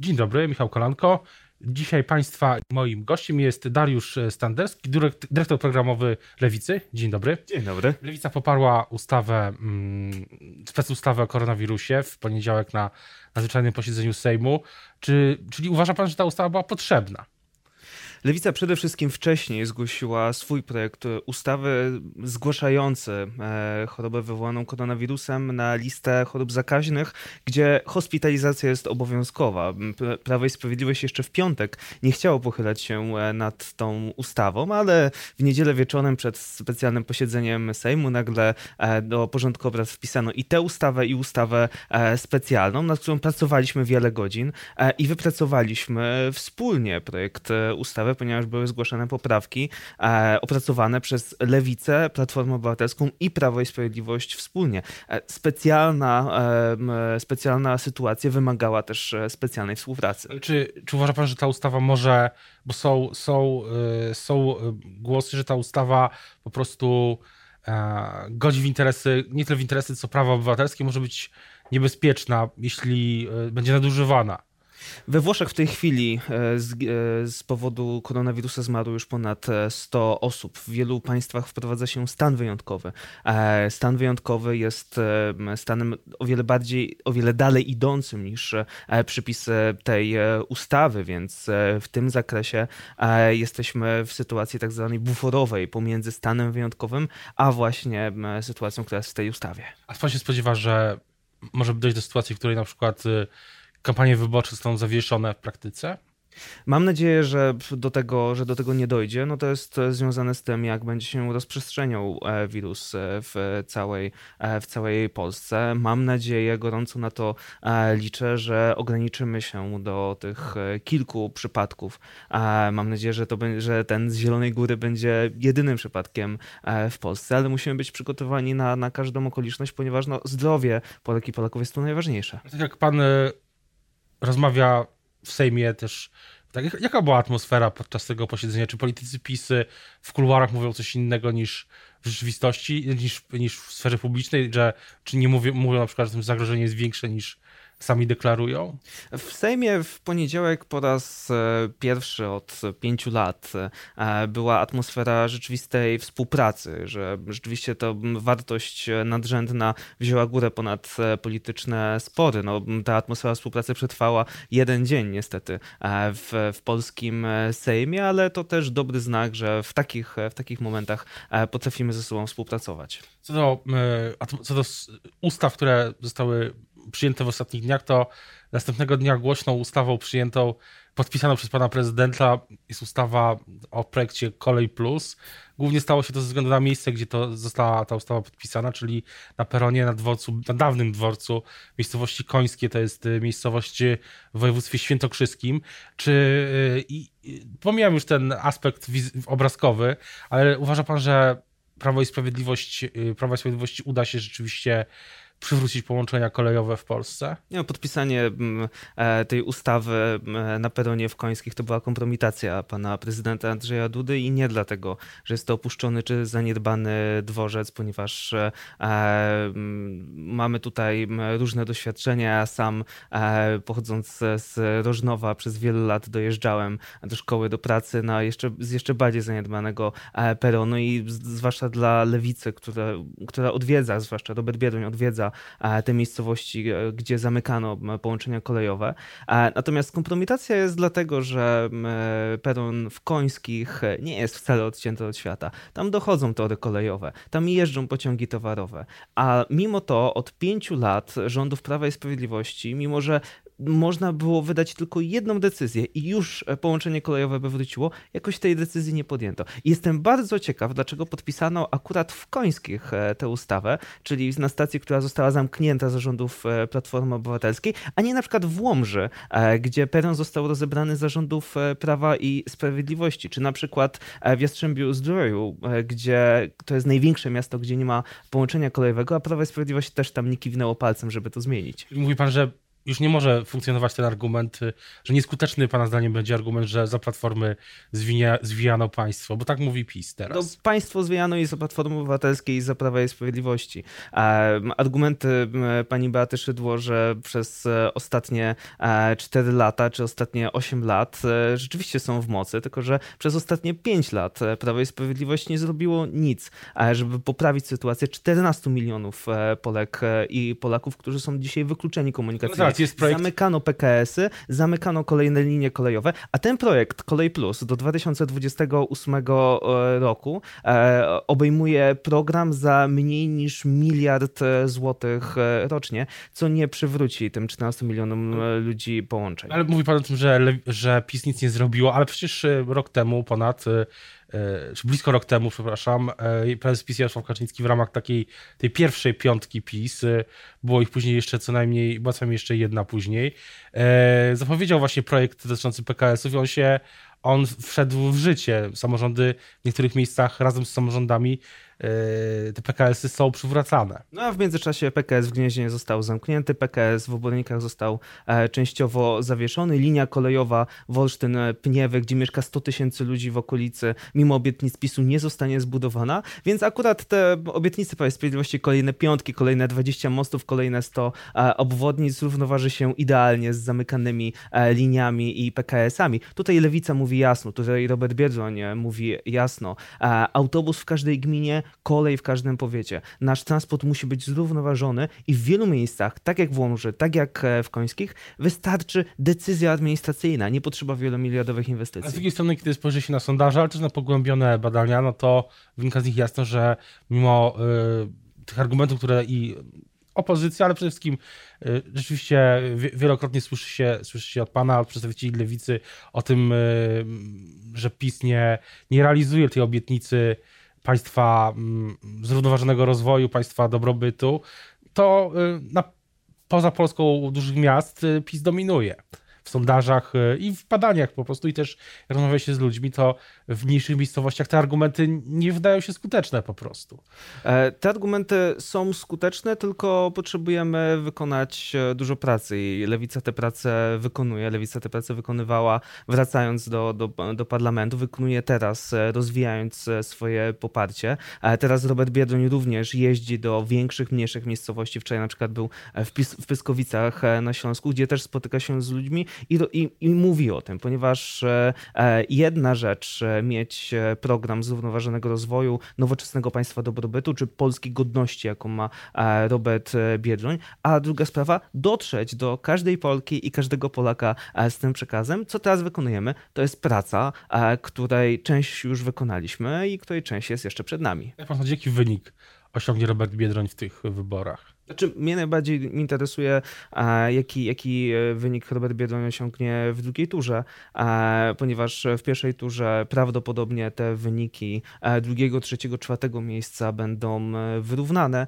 Dzień dobry, Michał Kolanko. Dzisiaj Państwa moim gościem jest Dariusz Standerski, dyrektor programowy Lewicy. Dzień dobry. Dzień dobry. Lewica poparła ustawę, mm, specustawę o koronawirusie w poniedziałek na nadzwyczajnym posiedzeniu Sejmu. Czy, czyli uważa Pan, że ta ustawa była potrzebna? Lewica przede wszystkim wcześniej zgłosiła swój projekt ustawy zgłaszający e, chorobę wywołaną koronawirusem na listę chorób zakaźnych, gdzie hospitalizacja jest obowiązkowa. Prawo i Sprawiedliwość jeszcze w piątek nie chciało pochylać się e, nad tą ustawą, ale w niedzielę wieczorem przed specjalnym posiedzeniem Sejmu nagle e, do porządku obrad wpisano i tę ustawę, i ustawę specjalną, nad którą pracowaliśmy wiele godzin i wypracowaliśmy wspólnie projekt ustawy ponieważ były zgłoszone poprawki e, opracowane przez Lewicę, Platformę Obywatelską i Prawo i Sprawiedliwość wspólnie. E, specjalna, e, specjalna sytuacja wymagała też specjalnej współpracy. Czy, czy uważa pan, że ta ustawa może, bo są, są, są głosy, że ta ustawa po prostu godzi w interesy, nie tyle w interesy, co prawa obywatelskie, może być niebezpieczna, jeśli będzie nadużywana. We Włoszech w tej chwili e, z, e, z, powodu koronawirusa zmarło już ponad 100 e, osób. W wielu państwach wprowadza się stan wyjątkowy. Stan wyjątkowy jest stanem o wiele bardziej, o wiele dalej idącym niż przypisy tej ustawy, więc w tym zakresie jesteśmy w sytuacji tak zwanej buforowej pomiędzy stanem wyjątkowym, a właśnie sytuacją, która jest w tej ustawie. A pan się spodziewa, że może dojść do sytuacji, w której na przykład y, kampanie wyborcze zostaną zawieszone w praktyce? Mam nadzieję, że do tego, że do tego nie dojdzie. No to jest związane z tym, jak będzie się rozprzestrzeniał e, wirus e, w całej, e, w całej Polsce. Mam nadzieję, gorąco na to liczę, że ograniczymy się do tych kilku przypadków. Mam nadzieję, że, to, że ten z Zielonej Góry będzie jedynym przypadkiem w Polsce, ale musimy być przygotowani na, na każdą okoliczność, ponieważ no, zdrowie Polek i Polaków jest tu najważniejsze. Tak jak pan rozmawia w Sejmie też. Tak, jaka była atmosfera podczas tego posiedzenia? Czy politycy PiSy w kuluarach mówią coś innego niż w rzeczywistości, niż, niż w sferze publicznej? Że, czy nie mówią, mówią na przykład, że zagrożenie jest większe niż, sami deklarują? W Sejmie w poniedziałek po raz e, pierwszy od pięciu lat e, była atmosfera rzeczywistej współpracy, że rzeczywiście to wartość nadrzędna wzięła górę ponad e, polityczne spory. No, ta atmosfera współpracy przetrwała jeden dzień niestety w, w polskim Sejmie, ale to też dobry znak, że w takich, w takich momentach potrafimy ze sobą współpracować. Co do, co do ustaw, które zostały przyjęte w ostatnich dniach, to następnego dnia głośną ustawą przyjętą, podpisaną przez pana prezydenta, jest ustawa o projekcie Kolej Plus. Głównie stało się to ze względu na miejsce, gdzie to została ta ustawa podpisana, czyli na peronie na dworcu, na dawnym dworcu miejscowości Końskie, to jest y, miejscowość w województwie świętokrzyskim. Czy y, i, pomijam już ten aspekt obrazkowy, ale uważa pan, że Prawo i Sprawiedliwość, y, Prawo i Sprawiedliwości uda się rzeczywiście przywrócić połączenia kolejowe w Polsce? Nie, podpisanie mm, e, tej ustawy mm, na peronie w Końskich to była kompromitacja pana prezydenta Andrzeja Dudy i nie dlatego, że jest to opuszczony czy zaniedbany dworzec, ponieważ e, mm, mamy tutaj różne doświadczenia. Ja sam e, pochodząc z Rożnowa przez wiele lat dojeżdżałem do szkoły, do pracy na jeszcze, z jeszcze bardziej zaniedbanego peronu i zwłaszcza dla lewicy, która, która odwiedza, zwłaszcza Robert Bieruń odwiedza E, te miejscowości, e, gdzie zamykano połączenia kolejowe. E, natomiast kompromitacja jest dlatego, że peron w Końskich nie jest wcale odcięty od świata. Tam dochodzą tory kolejowe, tam jeżdżą pociągi towarowe, a mimo to od pięciu lat rządów Prawa i Sprawiedliwości, mimo że można było wydać tylko jedną decyzję i już połączenie kolejowe by wróciło, jakoś tej decyzji nie podjęto. Jestem bardzo ciekaw, dlaczego podpisano akurat w Końskich tę ustawę, czyli na stacji, która została zamknięta zarządów e, Platformy Obywatelskiej, a nie na przykład w Łomży, e, gdzie peron został rozebrany zarządów Prawa i Sprawiedliwości, czy na przykład w Jastrzębiu Zdroju, gdzie to jest największe miasto, gdzie nie ma połączenia kolejowego, a Prawo i Sprawiedliwość też tam nie kiwnęło palcem, żeby to zmienić. Mówi pan, że już nie może funkcjonować ten argument, że nieskuteczny pana zdaniem będzie argument, że za Platformy zwija, zwijano państwo, bo tak mówi PiS teraz. To państwo zwijano i za Platformy Obywatelskiej i za Prawa i Sprawiedliwości. Argumenty pani Beaty Szydło, że przez e, ostatnie 4 lata, czy ostatnie 8 lat e, rzeczywiście są w mocy, tylko że przez ostatnie 5 lat e, Prawo i Sprawiedliwość nie zrobiło nic, żeby poprawić sytuację 14 milionów Polek i Polaków, którzy są dzisiaj wykluczeni komunikacyjnie. Tak, jest projekt... Zamykano PKS-y, zamykano kolejne linie kolejowe, a ten projekt Kolej Plus do 2028 e, roku e, obejmuje program za mniej niż miliard e, złotych rocznie, co nie przywróci tym 14 milionom ludzi połączeń. Ale mówi pan o tym, że, że PiS nic nie zrobiło, ale przecież rok temu ponad blisko rok temu, przepraszam, e, prezes PiS Jarosław Kaczyński w ramach takiej tej pierwszej piątki PiS, e, było ich później jeszcze co najmniej, była co najmniej jeszcze jedna później, zapowiedział właśnie projekt dotyczący PKS-ów i on się, on wszedł w życie. Samorządy w niektórych miejscach razem z samorządami te PKS-y są przywracane. No a w międzyczasie PKS w Gnieźnie został zamknięty, PKS w Obornikach został e, częściowo zawieszony, linia kolejowa Wolsztyn-Pniewy, gdzie mieszka 100 tysięcy ludzi w okolicy, mimo obietnic PiSu nie zostanie zbudowana, więc akurat te obietnice Prawa Sprawiedliwości, kolejne piątki, kolejne 20 mostów, kolejne 100 e, obwodnic równoważy się idealnie z zamykanymi e, liniami i PKS-ami. Tutaj Lewica mówi jasno, tutaj Robert Biedroń mówi jasno, autobus w każdej gminie kolej w każdym powiecie. Nasz transport musi być zrównoważony i w wielu miejscach, tak jak w Łomży, tak jak e, w Końskich, wystarczy decyzja administracyjna, nie potrzeba wielomiliardowych inwestycji. A z drugiej strony, kiedy spojrzy się na sondaże, ale też na pogłębione badania, no to wynika z nich jasno, że mimo y, tych argumentów, które i opozycja, ale przede wszystkim y, rzeczywiście wielokrotnie słyszy się, słyszy się od pana, od przedstawicieli lewicy o tym, że PiS nie, nie realizuje tej obietnicy państwa mm, zrównoważonego rozwoju, państwa dobrobytu, to y, na, poza Polską dużych miast y, PiS dominuje w sondażach y, i w badaniach po prostu i też rozmawia się z ludźmi, to w mniejszych miejscowościach te argumenty nie wydają się skuteczne po prostu. E, te argumenty są skuteczne, tylko potrzebujemy wykonać e, dużo pracy i Lewica tę pracę wykonuje. Lewica tę pracę wykonywała wracając do, do, do parlamentu, wykonuje teraz, e, rozwijając swoje poparcie. Teraz Robert Biedroń również jeździ do większych, mniejszych miejscowości. Wczoraj na przykład był w, Pis w Pyskowicach na Śląsku, gdzie też spotyka się z ludźmi i, i, i mówi o tym, ponieważ jedna rzecz mieć e, program zrównoważonego rozwoju, nowoczesnego państwa dobrobytu, czy polskiej godności, jaką ma e, Robert e, Biedroń, a druga sprawa, dotrzeć do każdej Polki i każdego Polaka z tym przekazem. Co teraz wykonujemy? To jest praca, której część już wykonaliśmy i której część jest jeszcze przed nami. Jak pan jaki wynik osiągnie Robert Biedroń w tych wyborach? Znaczy, mnie najbardziej interesuje, jaki, jaki e, wynik Robert Biedroń osiągnie w drugiej turze, ponieważ w pierwszej turze prawdopodobnie te wyniki e, drugiego, trzeciego, czwartego miejsca będą e, wyrównane,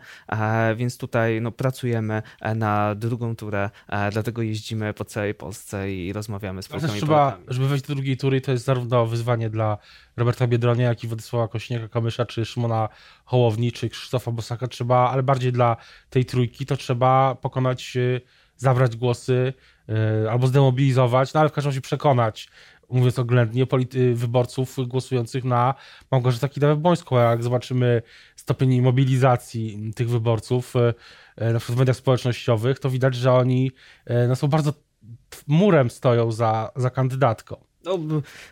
więc tutaj no, pracujemy na drugą turę, dlatego jeździmy po całej Polsce i rozmawiamy z Polkami. Trzeba, żeby wejść do drugiej tury, to jest zarówno wyzwanie dla Roberta Biedronia, jak i Władysława Kośniaka-Kamysza, czy Szymona Hołowni, czy Krzysztofa Bosaka trzeba, ale bardziej dla tej trójki to trzeba pokonać, y, zabrać głosy y, albo zdemobilizować, no ale w każdym razie przekonać, mówiąc oględnie, polity- wyborców głosujących na Małgorzatę Kidawę-Błońską. Jak zobaczymy stopień mobilizacji tych wyborców, y, na przykład w mediach społecznościowych, to widać, że oni no, są bardzo murem stoją za, za kandydatką. No,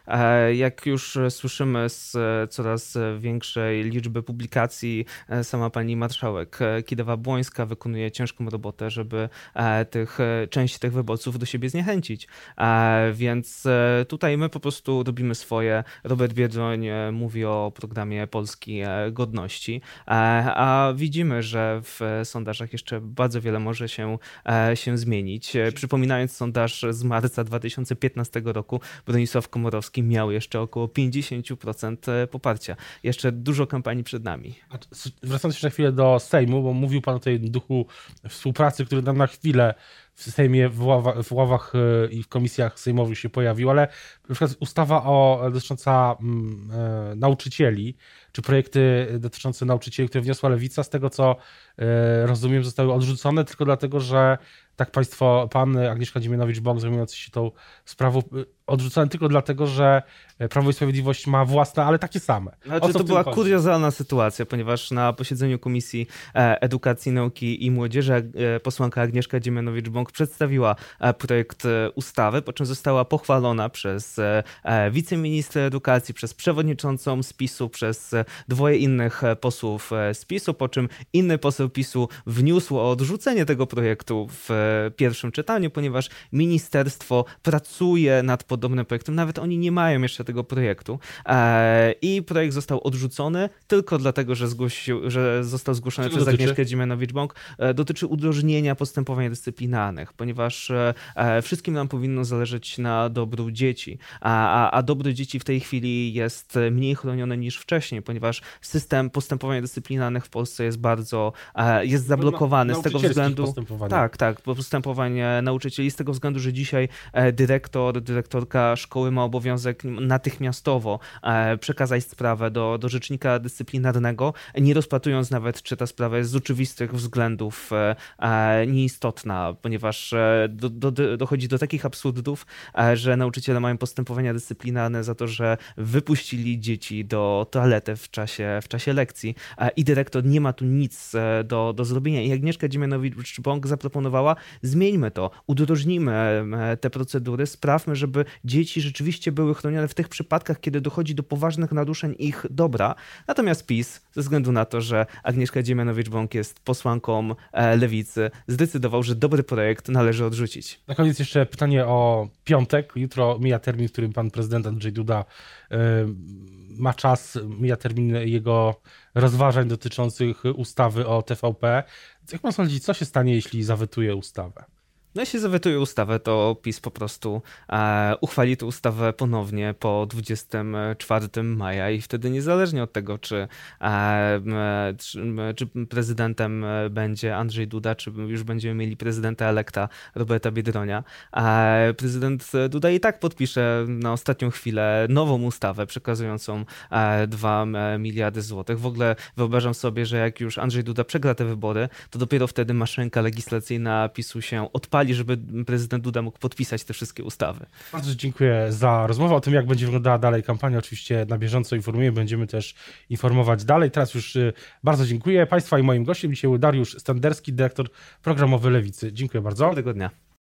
e, jak już słyszymy z coraz większej liczby publikacji, e, sama pani marszałek Kidawa-Błońska wykonuje ciężką robotę, żeby e, tych, część tych wyborców do siebie zniechęcić. Więc tutaj my po prostu robimy swoje. Robert Biedroń mówi o programie Polski Godności, a widzimy, że w sondażach jeszcze bardzo wiele może się, się zmienić. Przypominając sondaż z marca 2015 roku, Bronisław Komorowski miał jeszcze około 50% e, poparcia. Jeszcze dużo kampanii przed nami. A wracając jeszcze na chwilę do Sejmu, bo mówił Pan o tej duchu współpracy, który nam na chwilę w Sejmie, w w ławach e, i w komisjach sejmowych się pojawił, ale na przykład ustawa o, dotycząca mm, e, nauczycieli, czy projekty dotyczące nauczycieli, które wniosła Lewica, z tego co e, rozumiem, zostały odrzucone tylko dlatego, że tak państwo, pan Agnieszka Dziemianowicz-Bąk zajmujący się tą sprawą odrzucony tylko dlatego, że Prawo i Sprawiedliwość ma własne, ale takie same. Znaczy, to była chodzi? kuriozalna sytuacja, ponieważ na posiedzeniu Komisji e, Edukacji, Nauki i Młodzieży e, posłanka Agnieszka Dziemianowicz-Bąk przedstawiła e, projekt ustawy, po czym została pochwalona przez wiceministra edukacji, przez przewodniczącą spisu, przez dwoje innych posłów spisu, po czym inny poseł PiSu wniósł o odrzucenie tego projektu w pierwszym czytaniu, ponieważ ministerstwo pracuje nad podobnym projektem. Nawet oni nie mają jeszcze tego projektu. E, I projekt został odrzucony tylko dlatego, że, zgłosił, że został zgłoszony Czego przez dotyczy? Agnieszkę Dziemianowicz-Bąk. E, dotyczy udrożnienia postępowań dyscyplinarnych, ponieważ e, wszystkim nam powinno zależeć na dobru dzieci, a, a, a dobro dzieci w tej chwili jest mniej chronione niż wcześniej, ponieważ system postępowań dyscyplinarnych w Polsce jest bardzo, jest zablokowany z tego względu. Tak, tak, postępowań nauczycieli z tego względu, że dzisiaj dyrektor, dyrektorka szkoły ma obowiązek natychmiastowo e, przekazać sprawę do, do rzecznika dyscyplinarnego, nie rozpatrując nawet, czy ta sprawa jest z oczywistych względów e, e, nieistotna, ponieważ do, do, dochodzi do takich absurdów, że nauczyciele mają postępowania dyscyplinarne za to, że wypuścili dzieci do toalety w czasie, w czasie lekcji i dyrektor nie ma tu nic do, do zrobienia. I Agnieszka Dziemianowicz-Bąk zaproponowała, zmieńmy to, udrożnijmy te procedury, sprawmy, żeby dzieci rzeczywiście były chronione w tych przypadkach, kiedy dochodzi do poważnych naruszeń ich dobra. Natomiast PiS, ze względu na to, że Agnieszka Dziemianowicz-Bąk jest posłanką e, lewicy, zdecydował, że dobry projekt należy odrzucić. Na koniec jeszcze pytanie o piątek. Jutro mija termin, w którym pan prezydent Andrzej Duda e, ma czas, mija termin jego rozważań dotyczących ustawy o TVP. Jak pan sądzi, co się stanie, jeśli zawetuje ustawę? No jeśli zawetuje ustawę, to PiS po prostu e, uchwali tę ustawę ponownie po 24 maja i wtedy niezależnie od tego, czy, e, czy, czy, prezydentem będzie Andrzej Duda, czy już będziemy mieli prezydenta elekta Roberta Biedronia, e, prezydent Duda i tak podpisze na ostatnią chwilę nową ustawę przekazującą 2 e, miliardy złotych. W ogóle wyobrażam sobie, że jak już Andrzej Duda przegra te wybory, to dopiero wtedy maszynka legislacyjna PiSu się odpali żeby prezydent Duda mógł podpisać te wszystkie ustawy. Bardzo dziękuję za rozmowę o tym, jak będzie wyglądała dalej kampania. Oczywiście na bieżąco informuję, będziemy też informować dalej. Teraz już y, bardzo dziękuję Państwa i moim gościem dzisiaj był Dariusz Standerski, dyrektor programowy Lewicy. Dziękuję bardzo. Dobrego dnia.